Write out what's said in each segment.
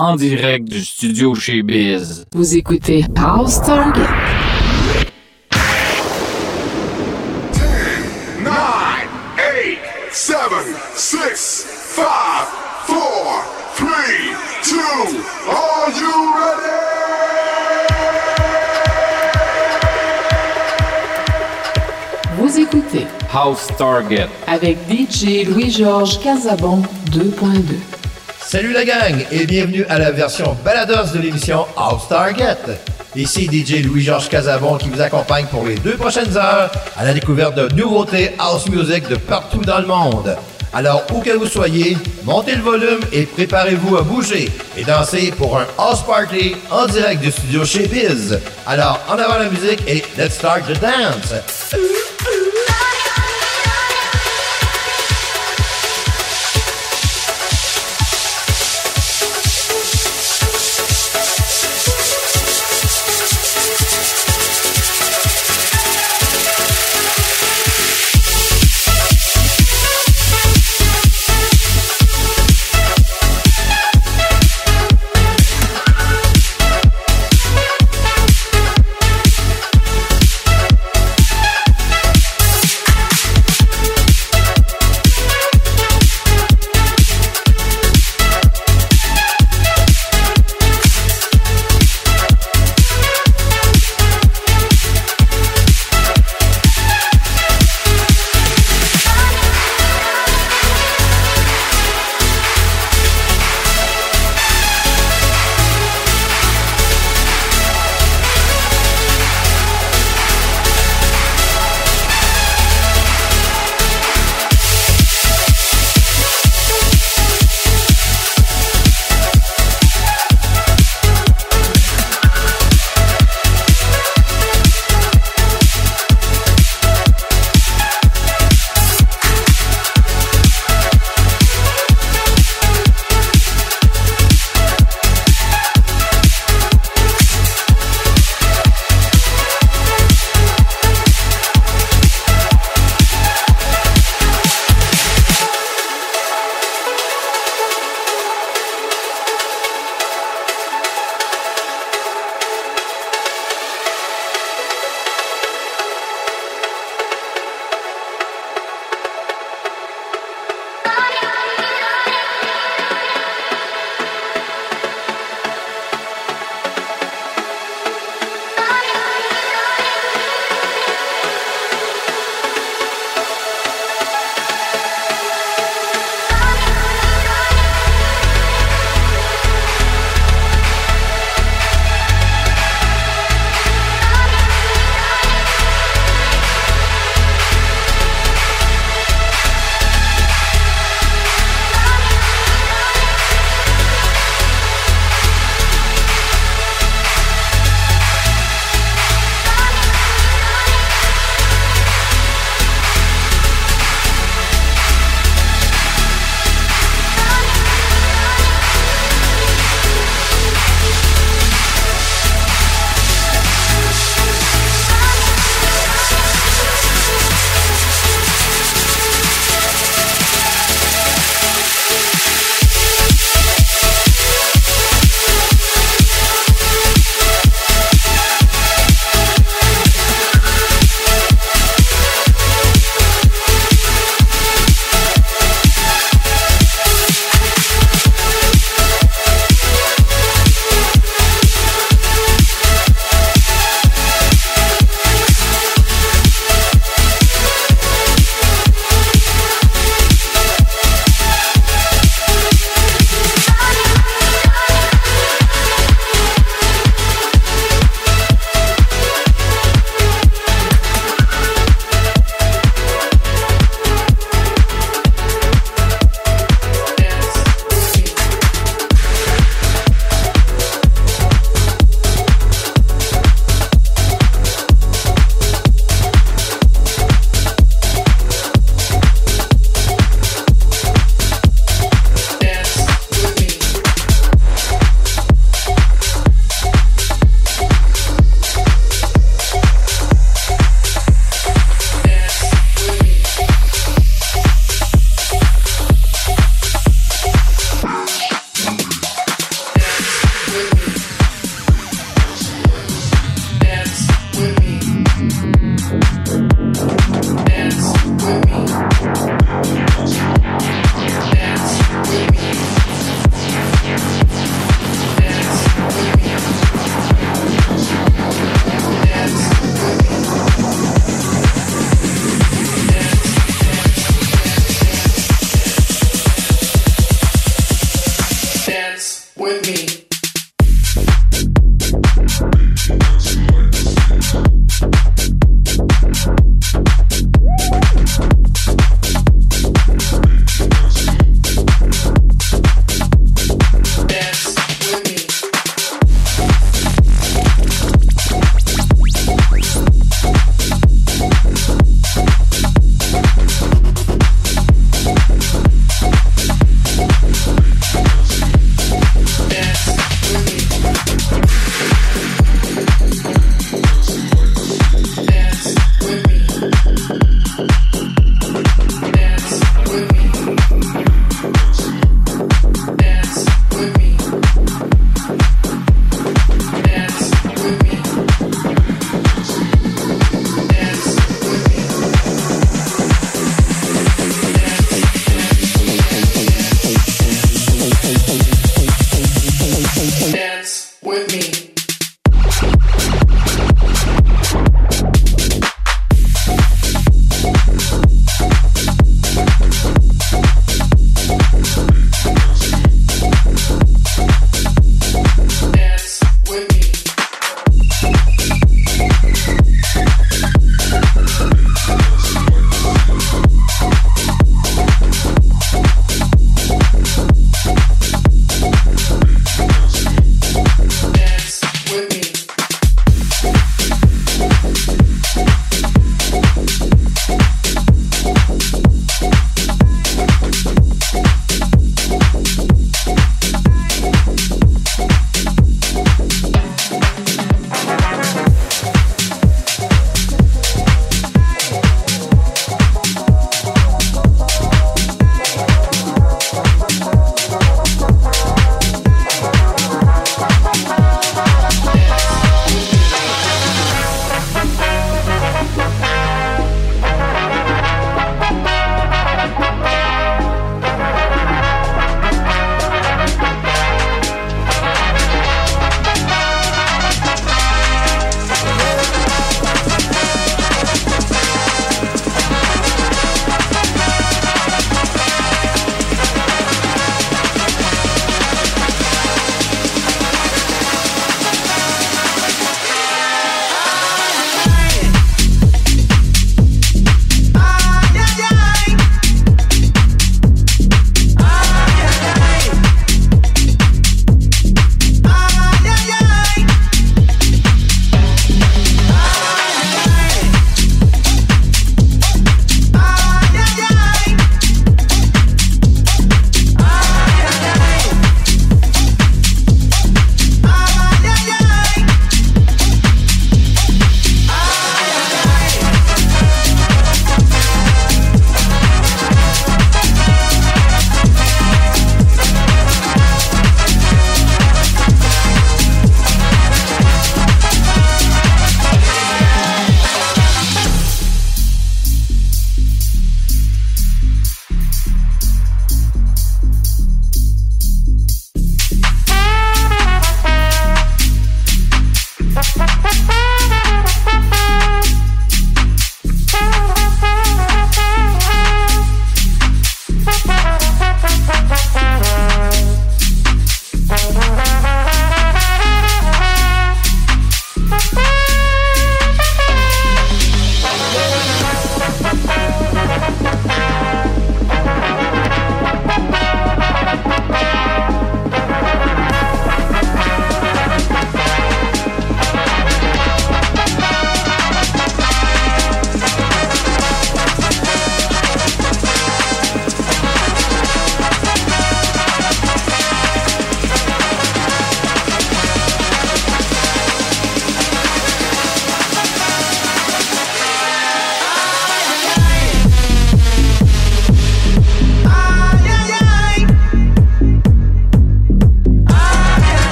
en direct du studio chez Biz. Vous écoutez House Target. 10, 9, 8, 7, 6, 5, 4, 3, 2, are you ready? Vous écoutez House Target. avec DJ Louis-Georges Casabon 2.2. Salut la gang et bienvenue à la version balados de l'émission House Target. Ici DJ Louis-Georges Casabon qui vous accompagne pour les deux prochaines heures à la découverte de nouveautés house music de partout dans le monde. Alors où que vous soyez, montez le volume et préparez-vous à bouger et danser pour un house party en direct du studio chez Biz. Alors en avant la musique et let's start the dance.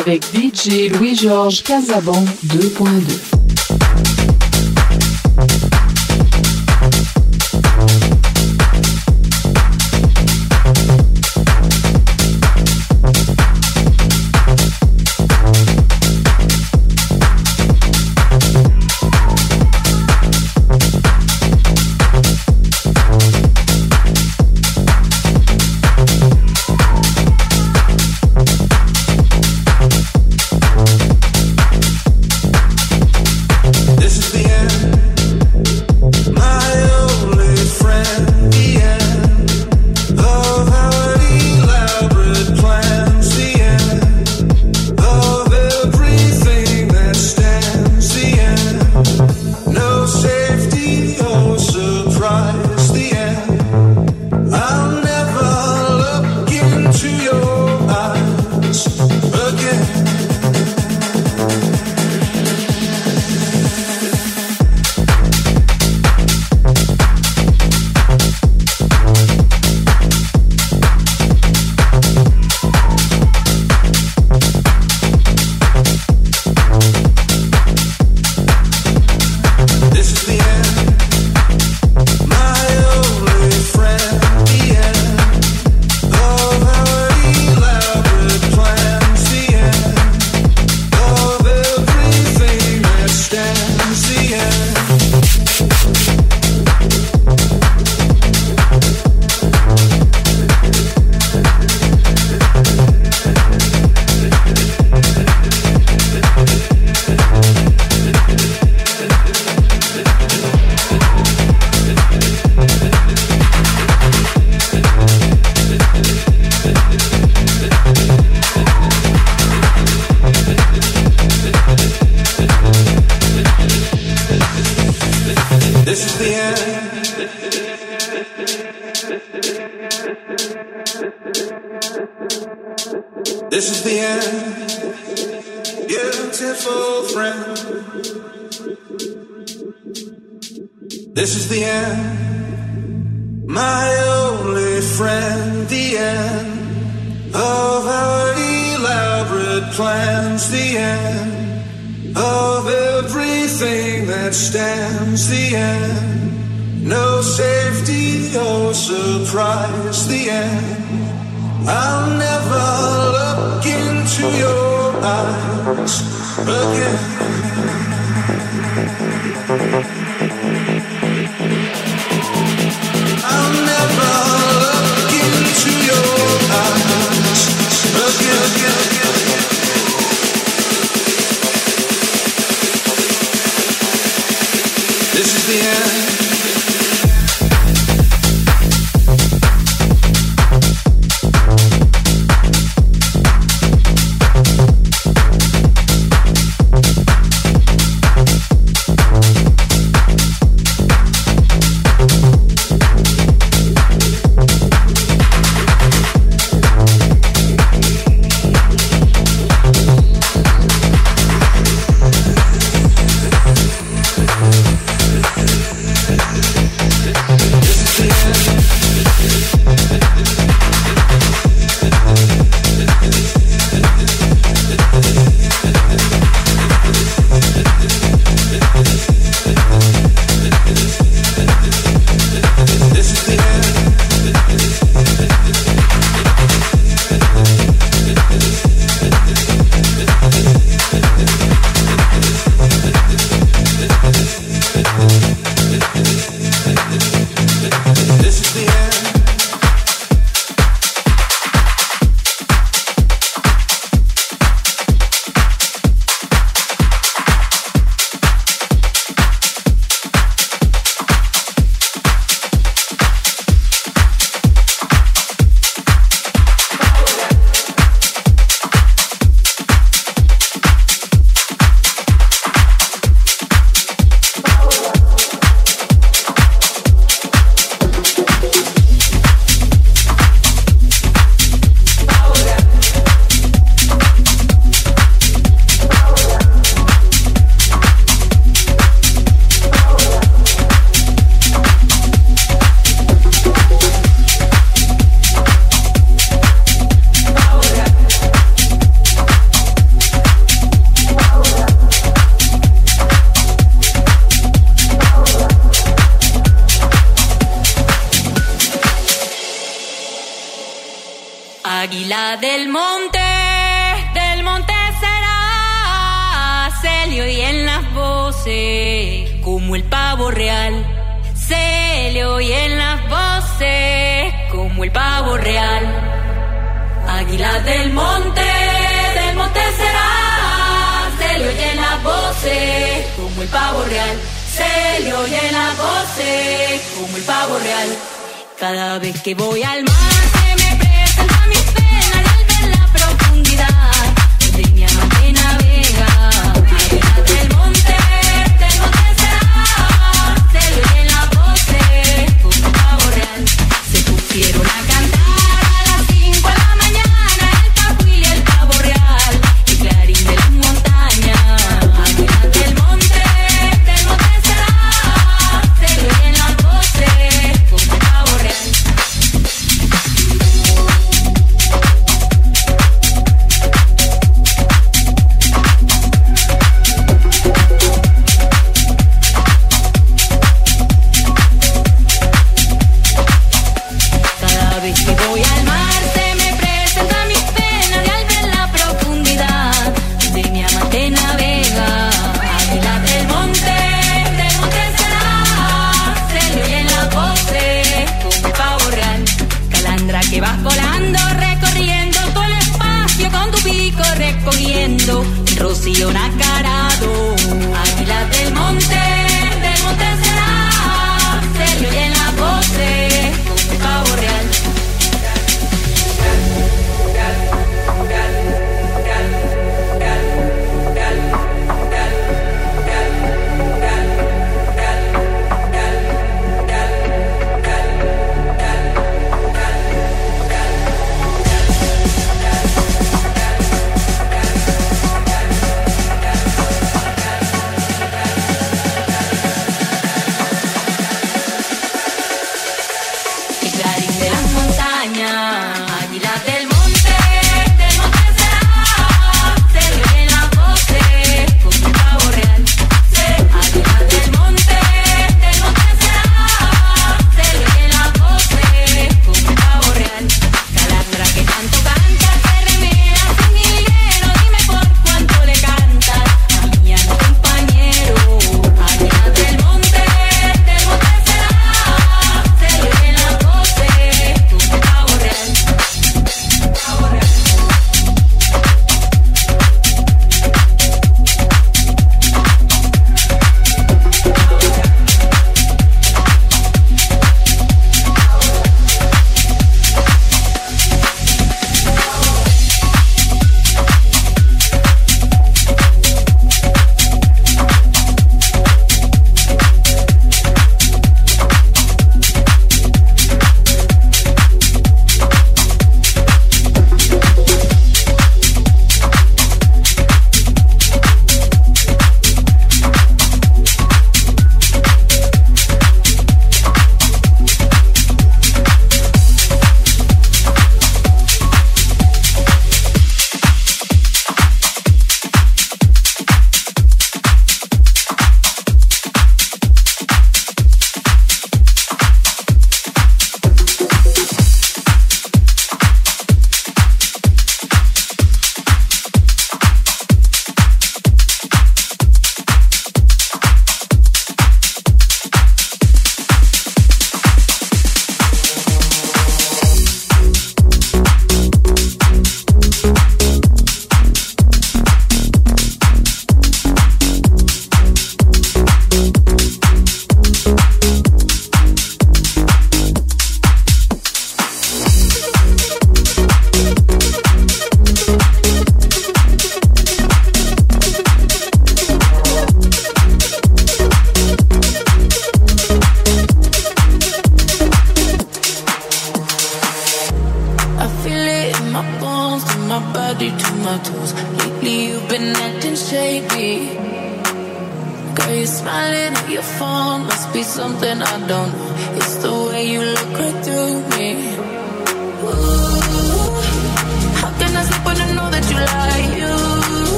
Avec DJ Louis-Georges Casabon 2.2. end.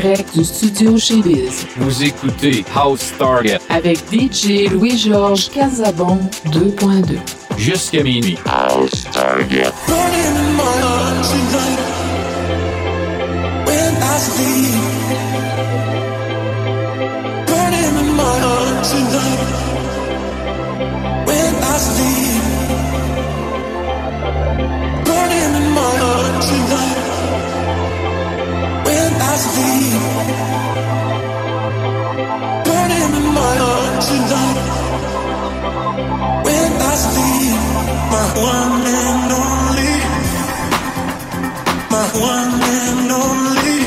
direct du studio chez Biz. Vous écoutez House Target avec DJ Louis-Georges Casabon 2.2. Jusqu'à minuit. House Target. when I sleep. My one and only, my one and only.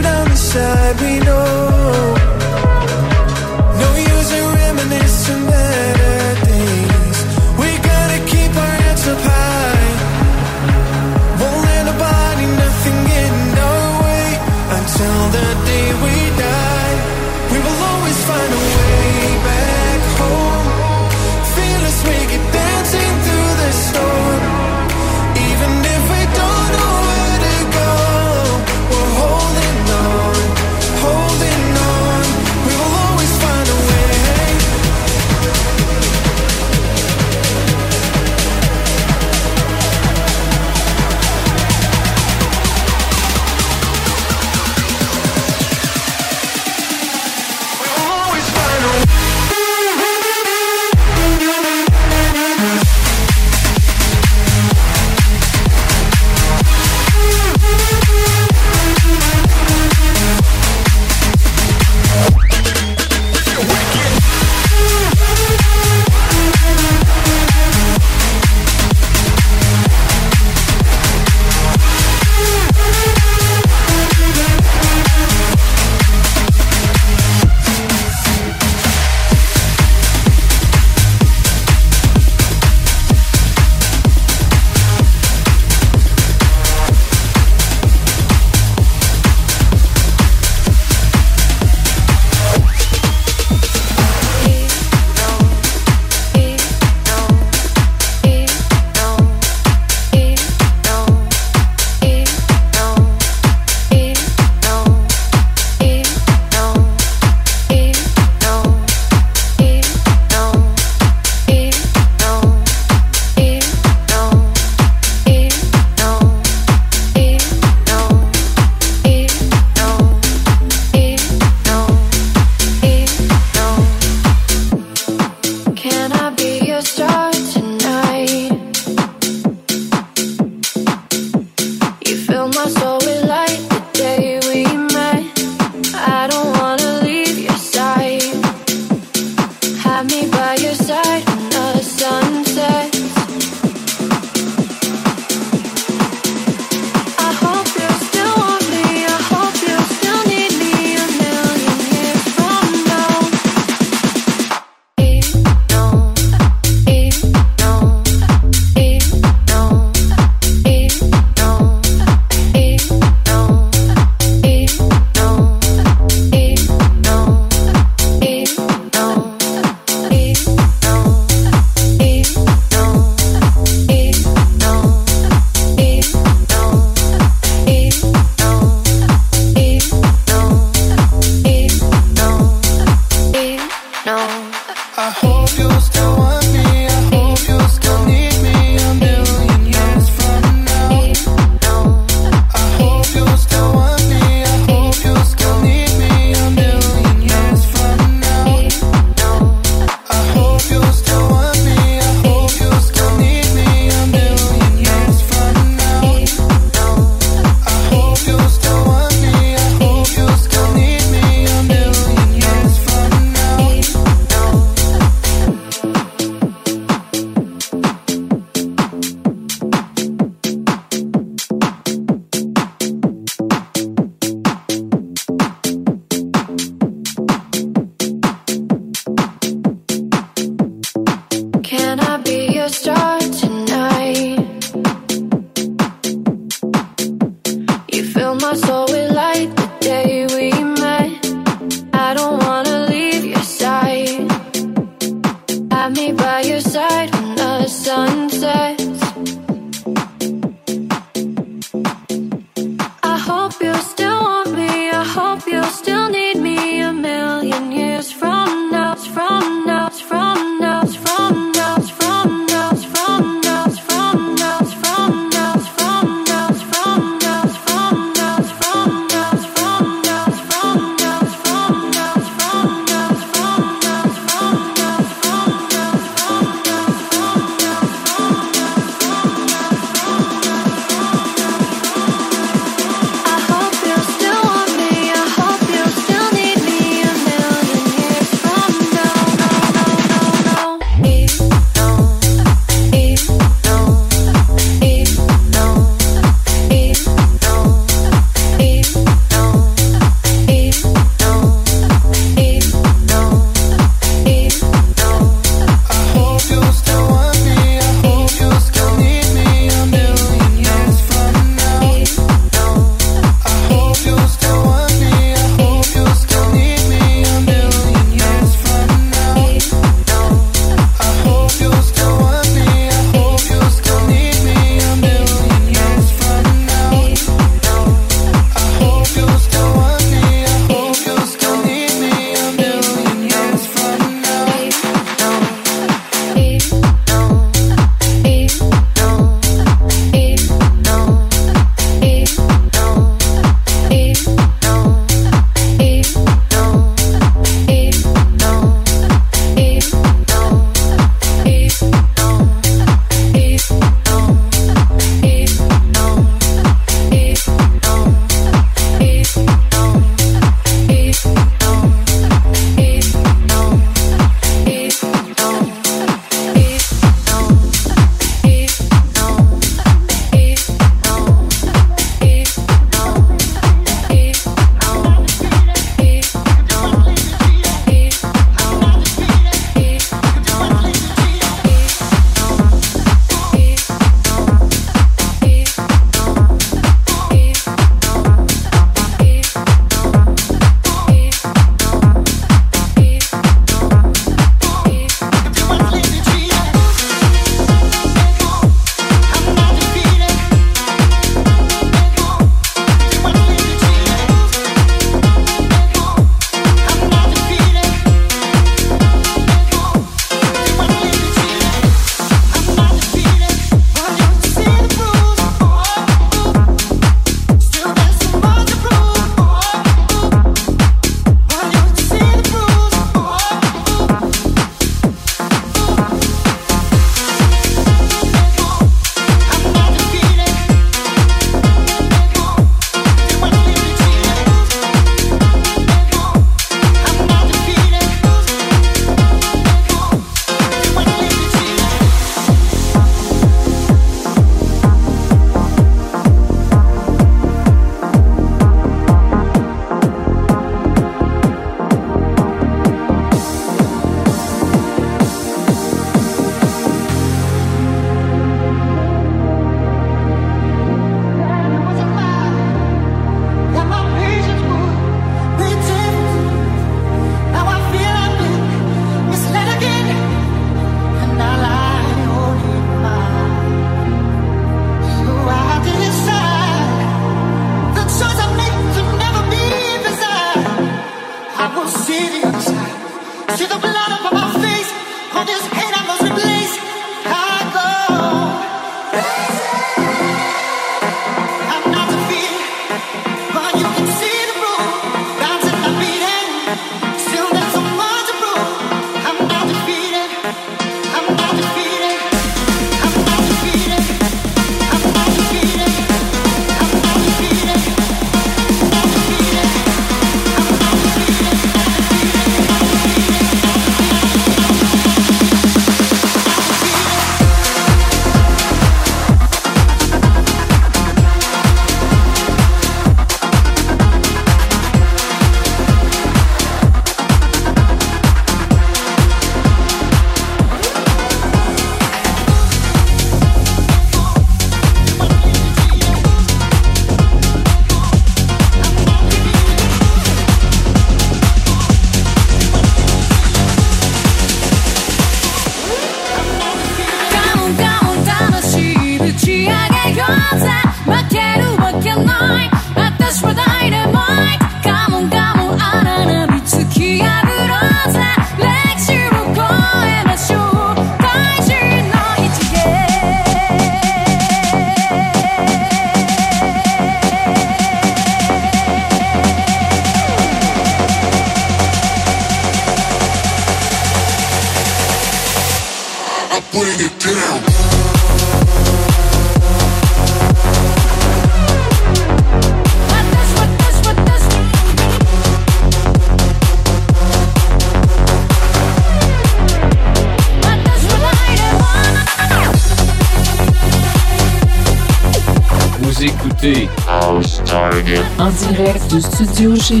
direct du studio chez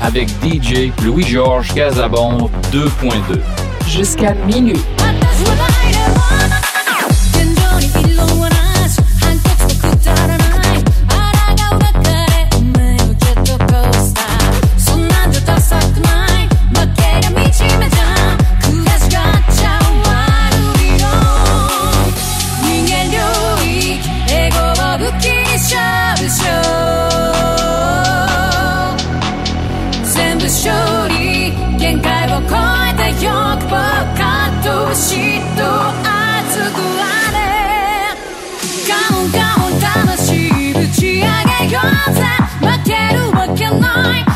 Avec DJ Louis-Georges Casabon 2.2. Jusqu'à minuit. 勝利限界を超えた欲望葛藤嫉妬あつくあれ。ガンガン魂ぶち上げようぜ負けるわけない。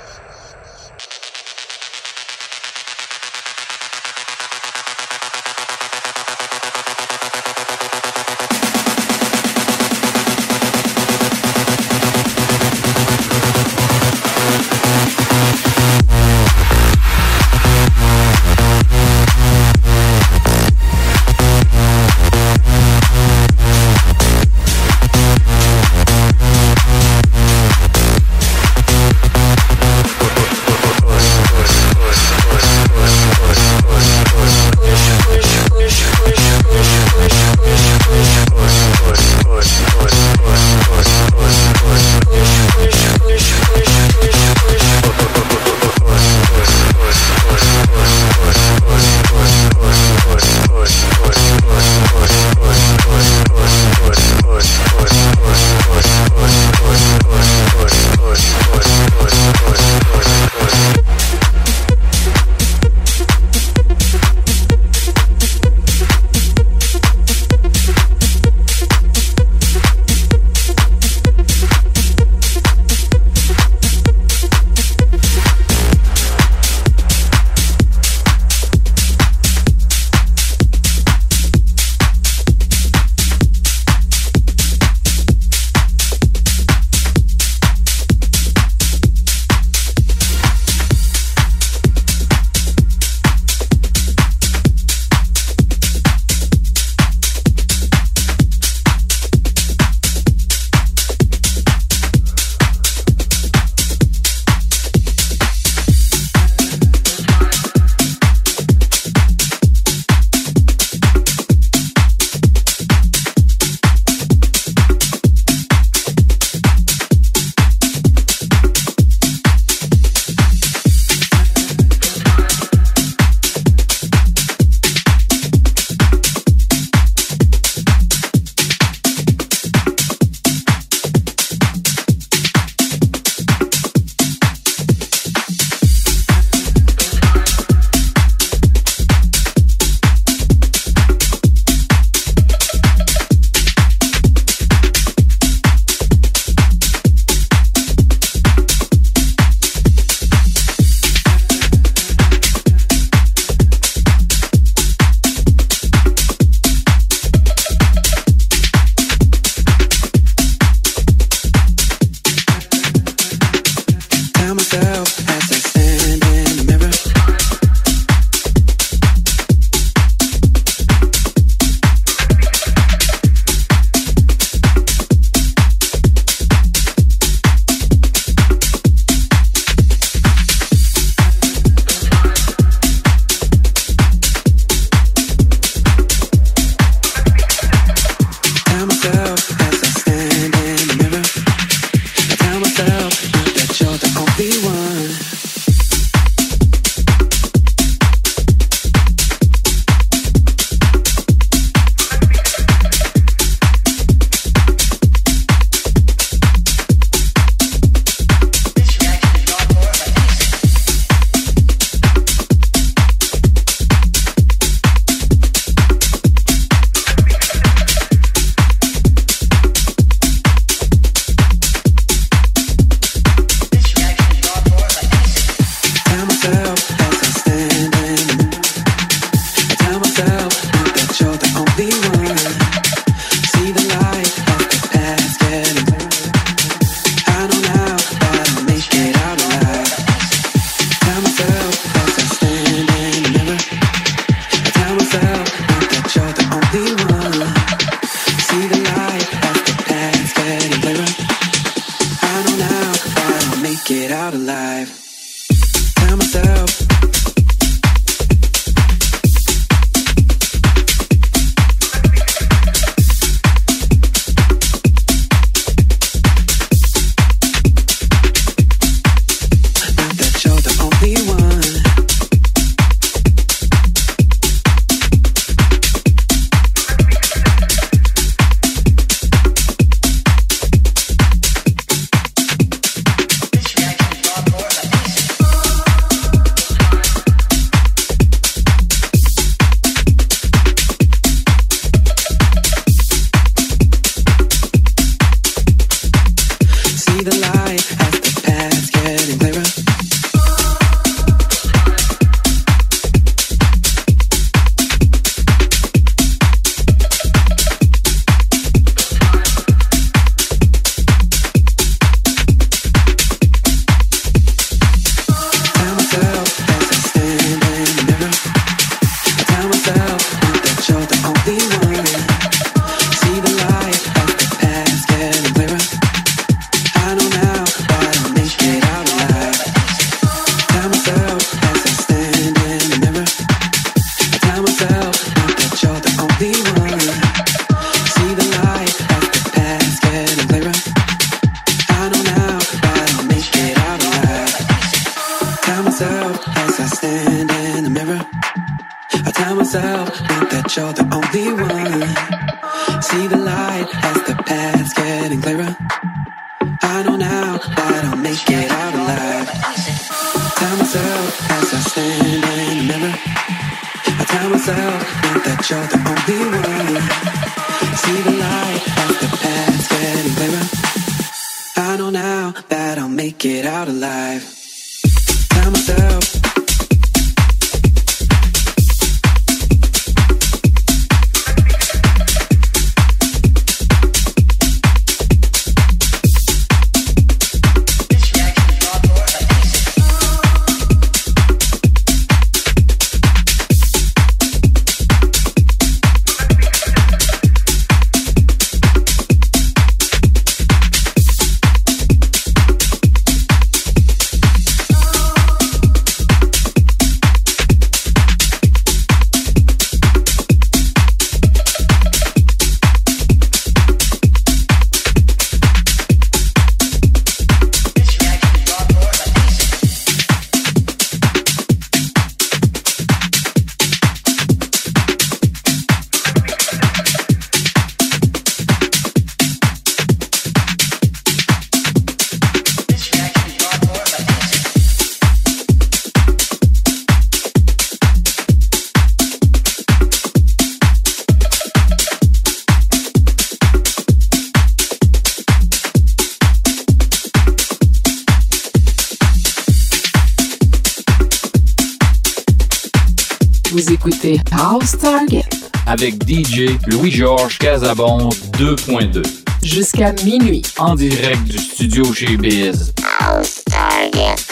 House Target. Avec DJ Louis-Georges Casabon 2.2. Jusqu'à minuit. En direct du studio chez Biz. House Target.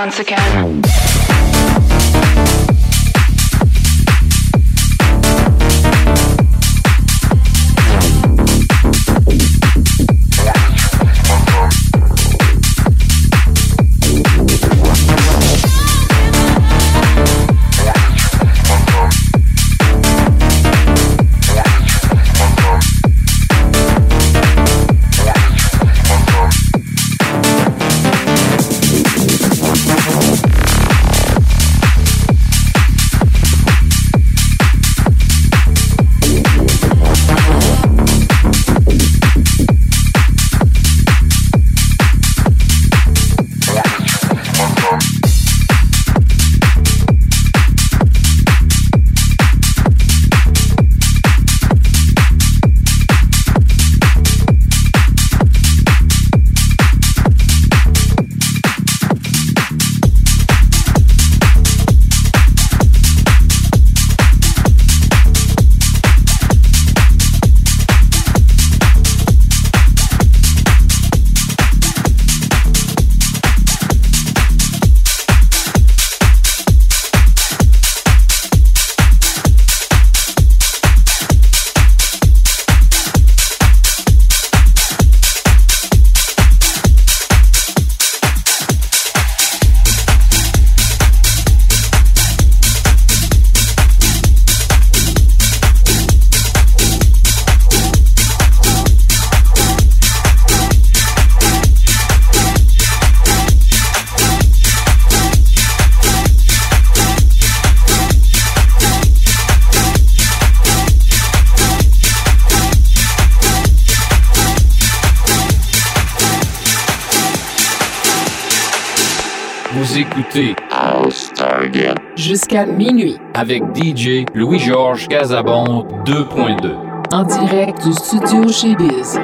Once again. Jusqu'à minuit, avec DJ Louis-Georges Casabon 2.2. en direct du studio chez Biz.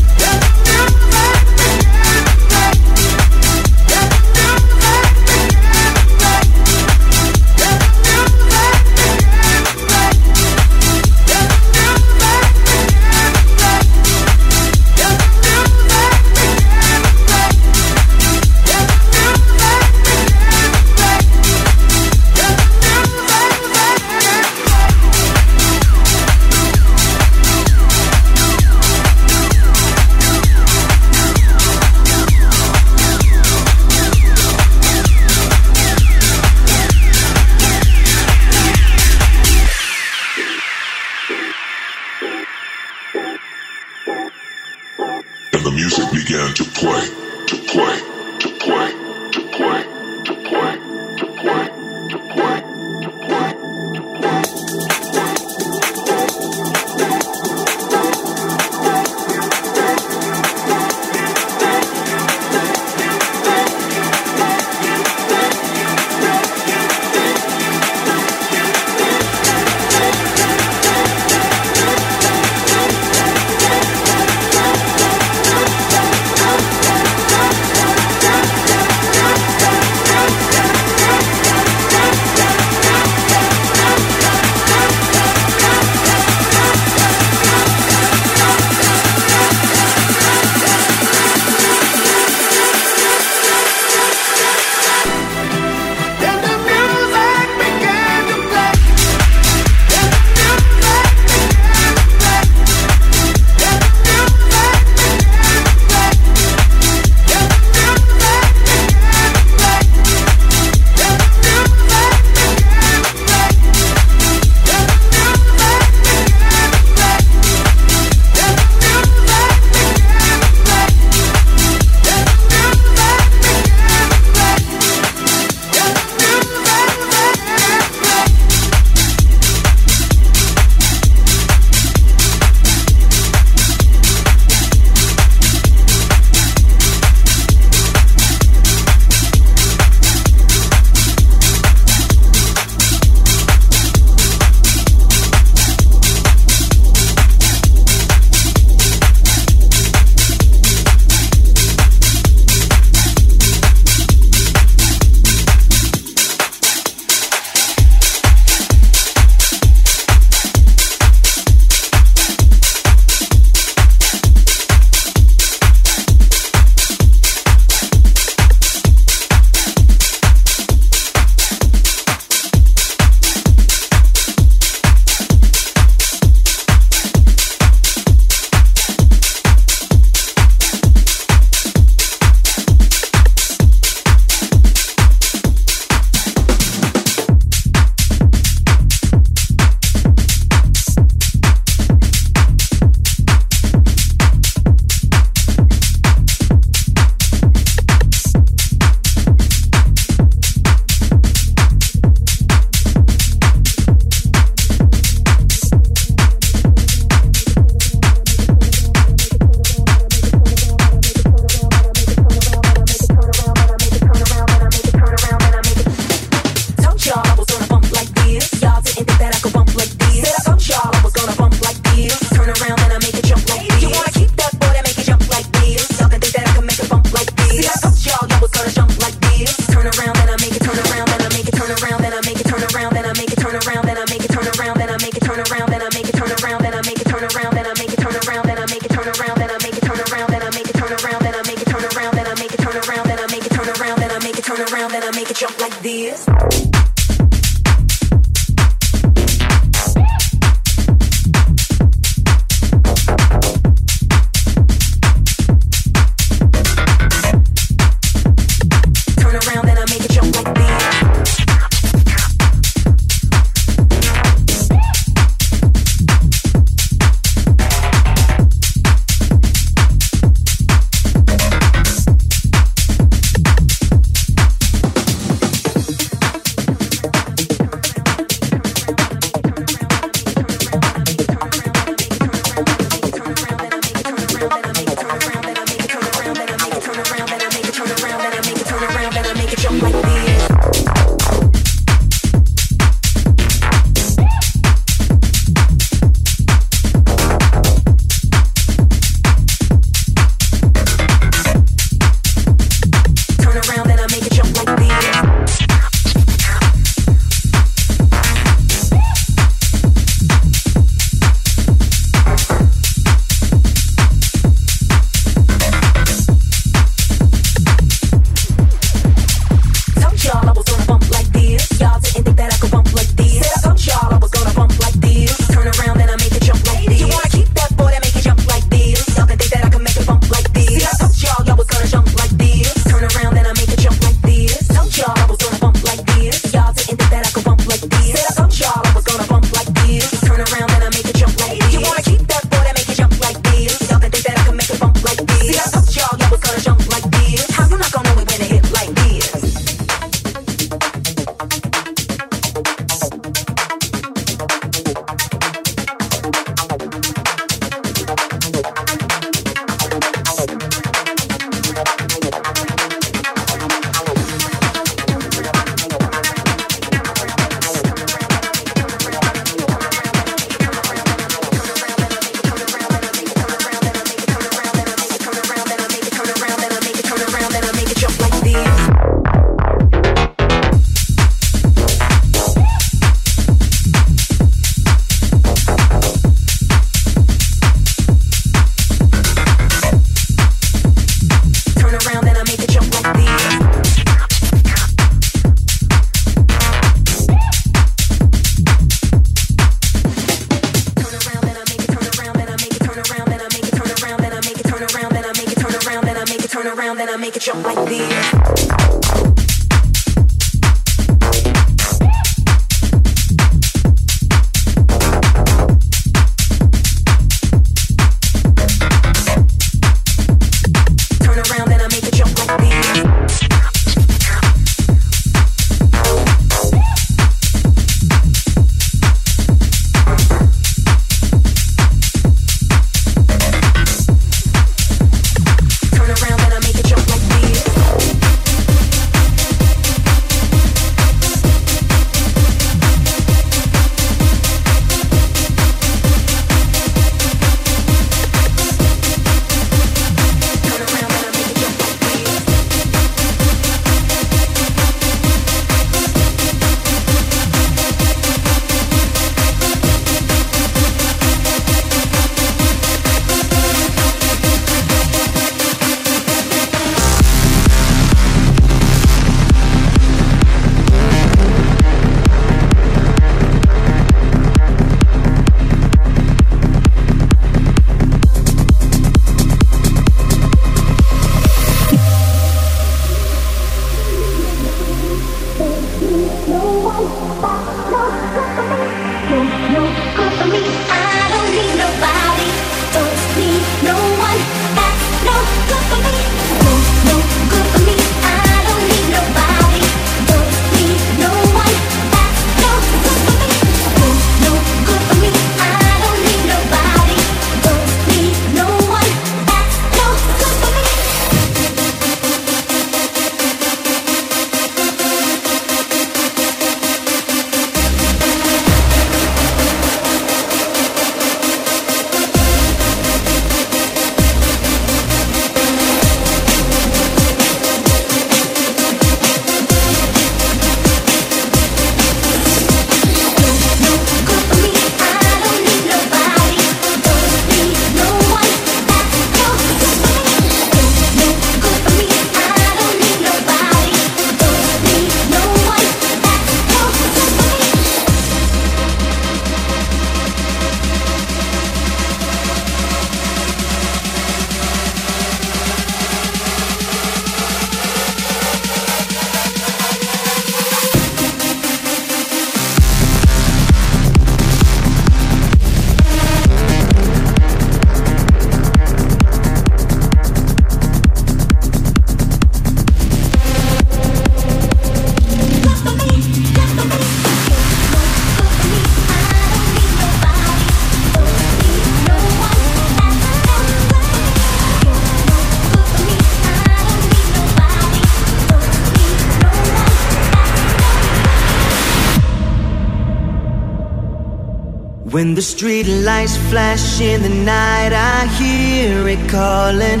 When the street lights flash in the night, I hear it calling.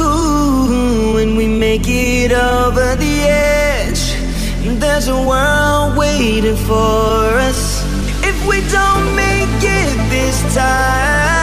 Ooh, when we make it over the edge, there's a world waiting for us. If we don't make it this time.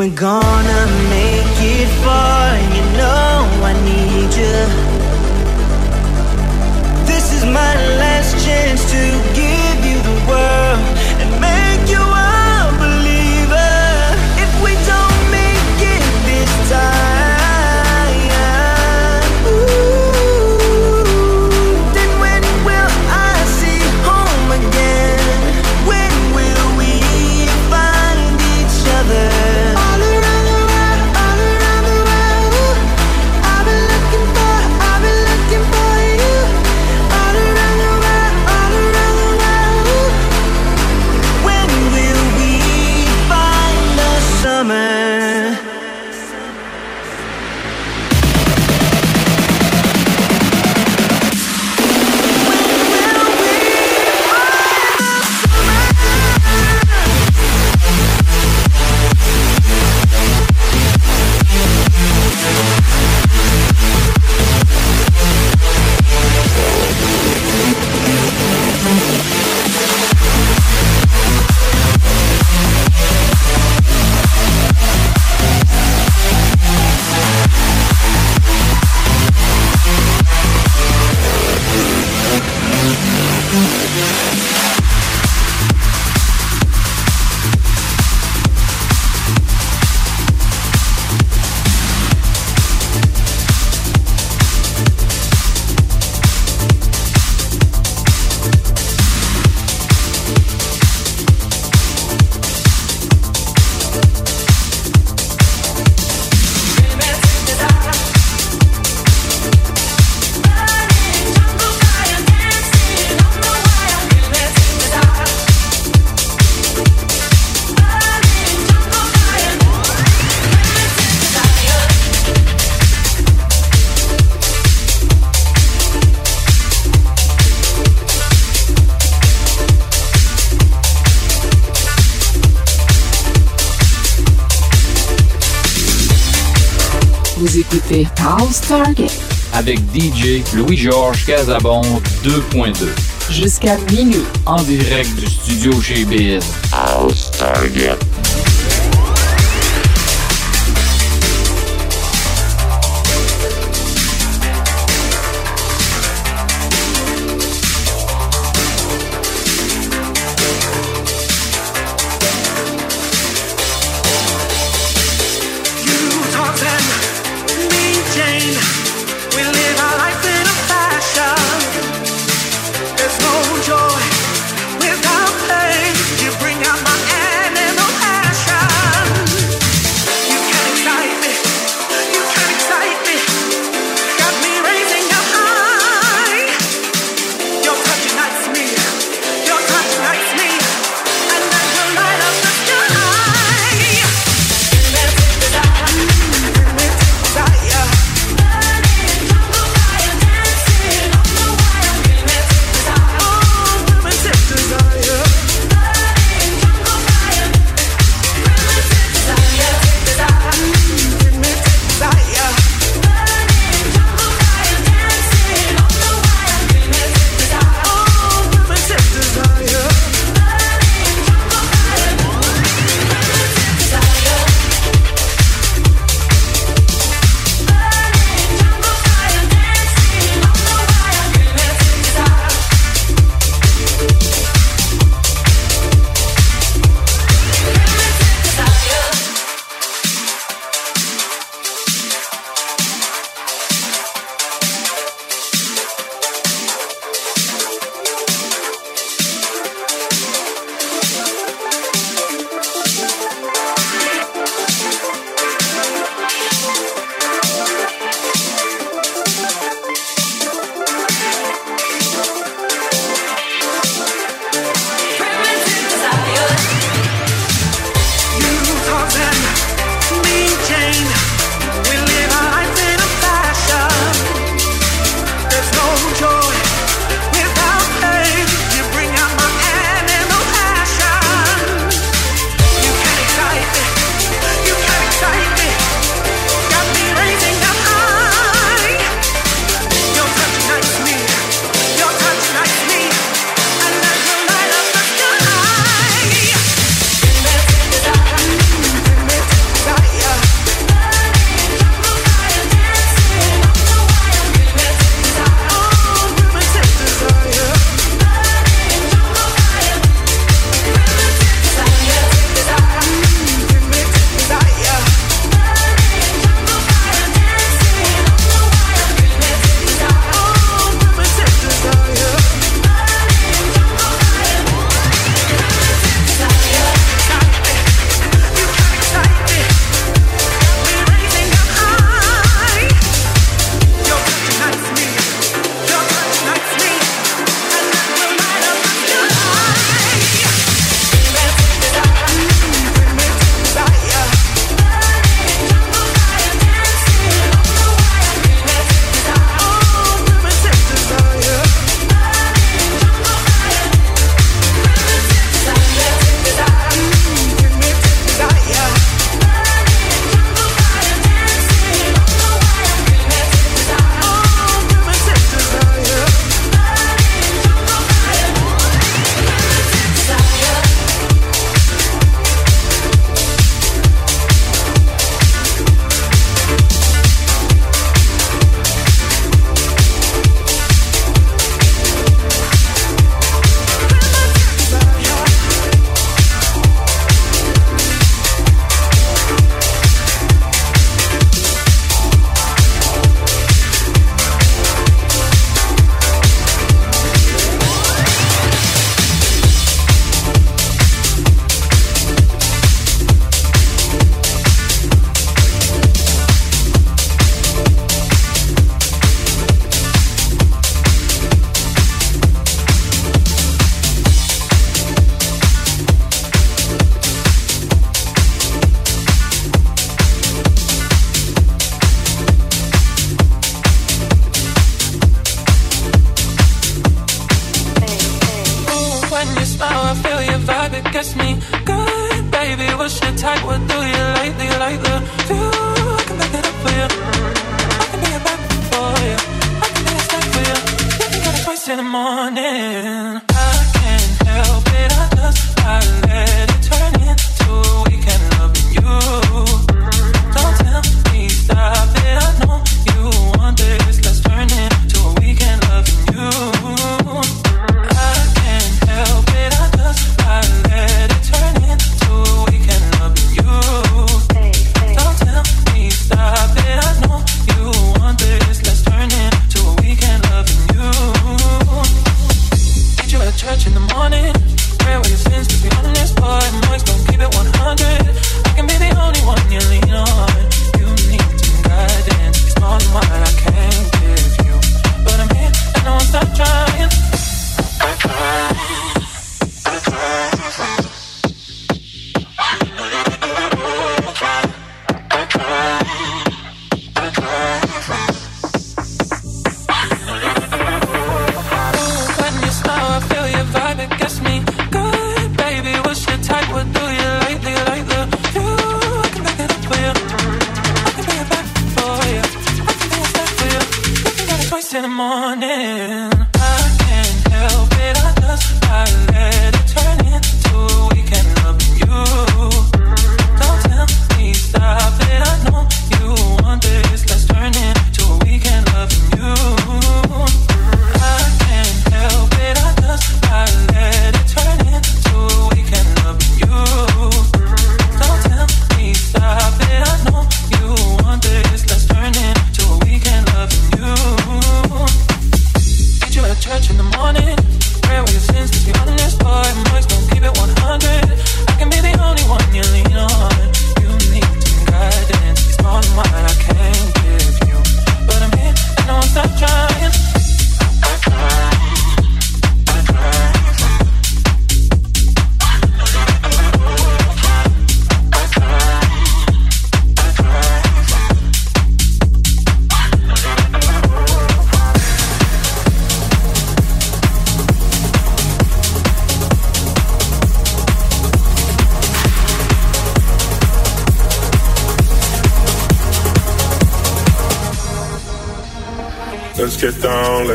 We're gonna make it far, you know I need you. This is my last chance to Avec DJ Louis-Georges Casabon 2.2. Jusqu'à minuit. En direct du studio chez Biz. House Target.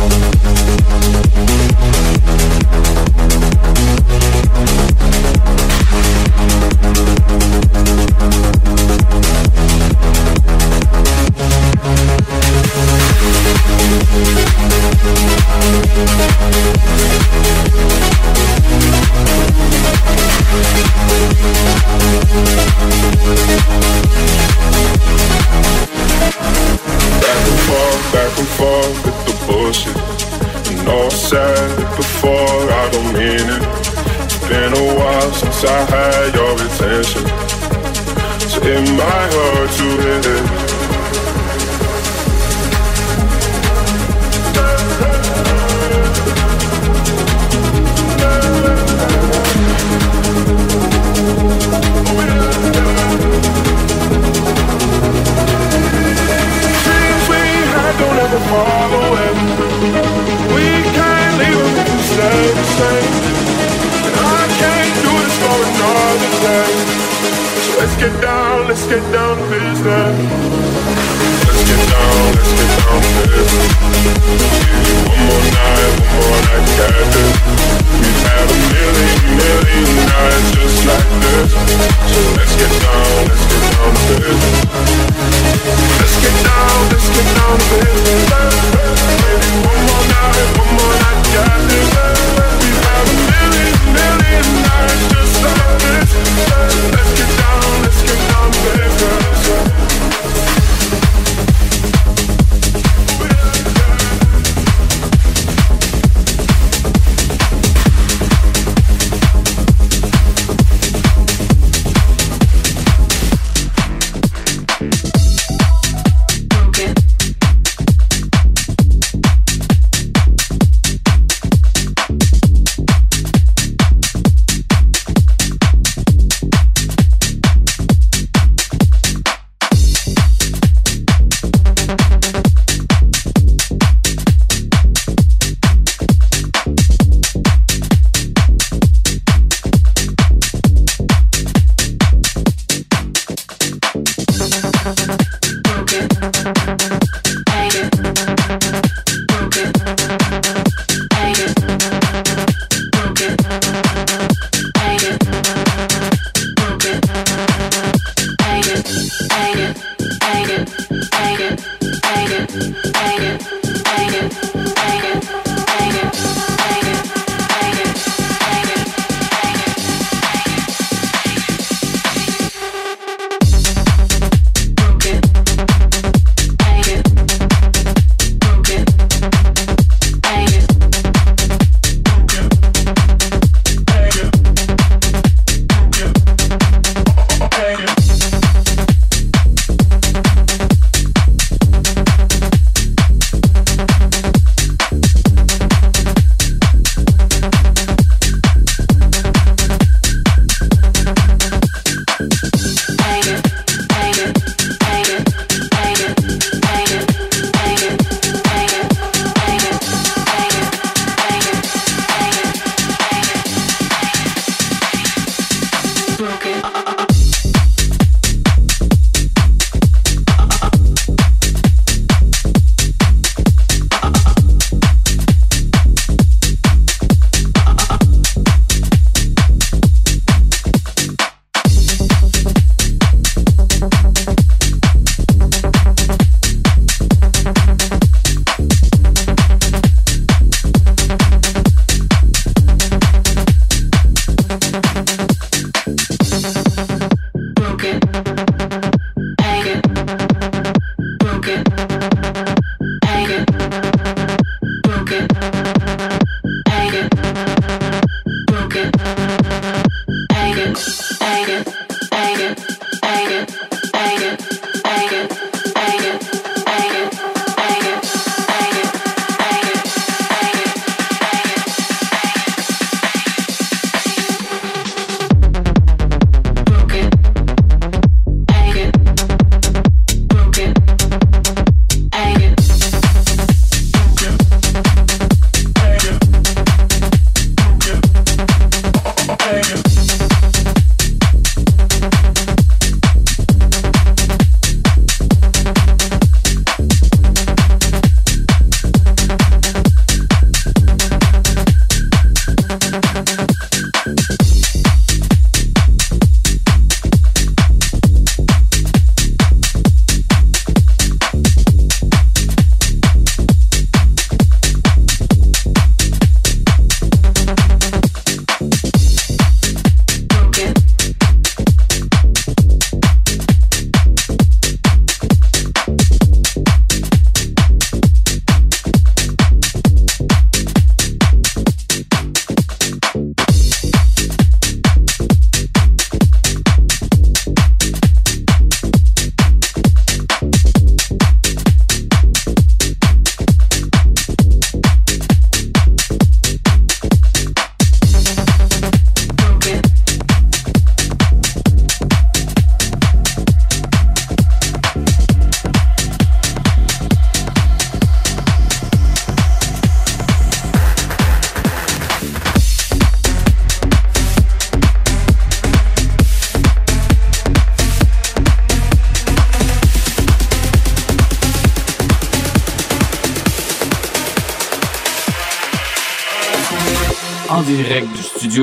Thank you.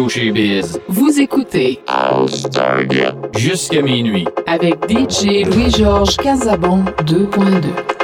Chez. Vous écoutez Jusqu'à minuit. avec DJ Louis-Georges Casabon 2.2.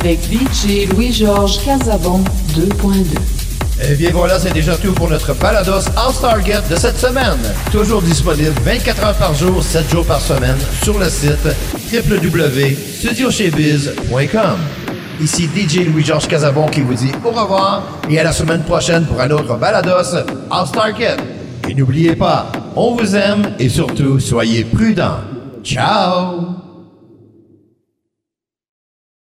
avec DJ Louis-Georges Casabon 2.2. Eh bien voilà, c'est déjà tout pour notre balados House Target de cette semaine. Toujours disponible 24 heures par jour, 7 jours par semaine sur le site www.studiochebiz.com. Ici DJ Louis-Georges Casabon qui vous dit au revoir et à la semaine prochaine pour un autre balados House Target. Et n'oubliez pas, on vous aime et surtout soyez prudents. Ciao!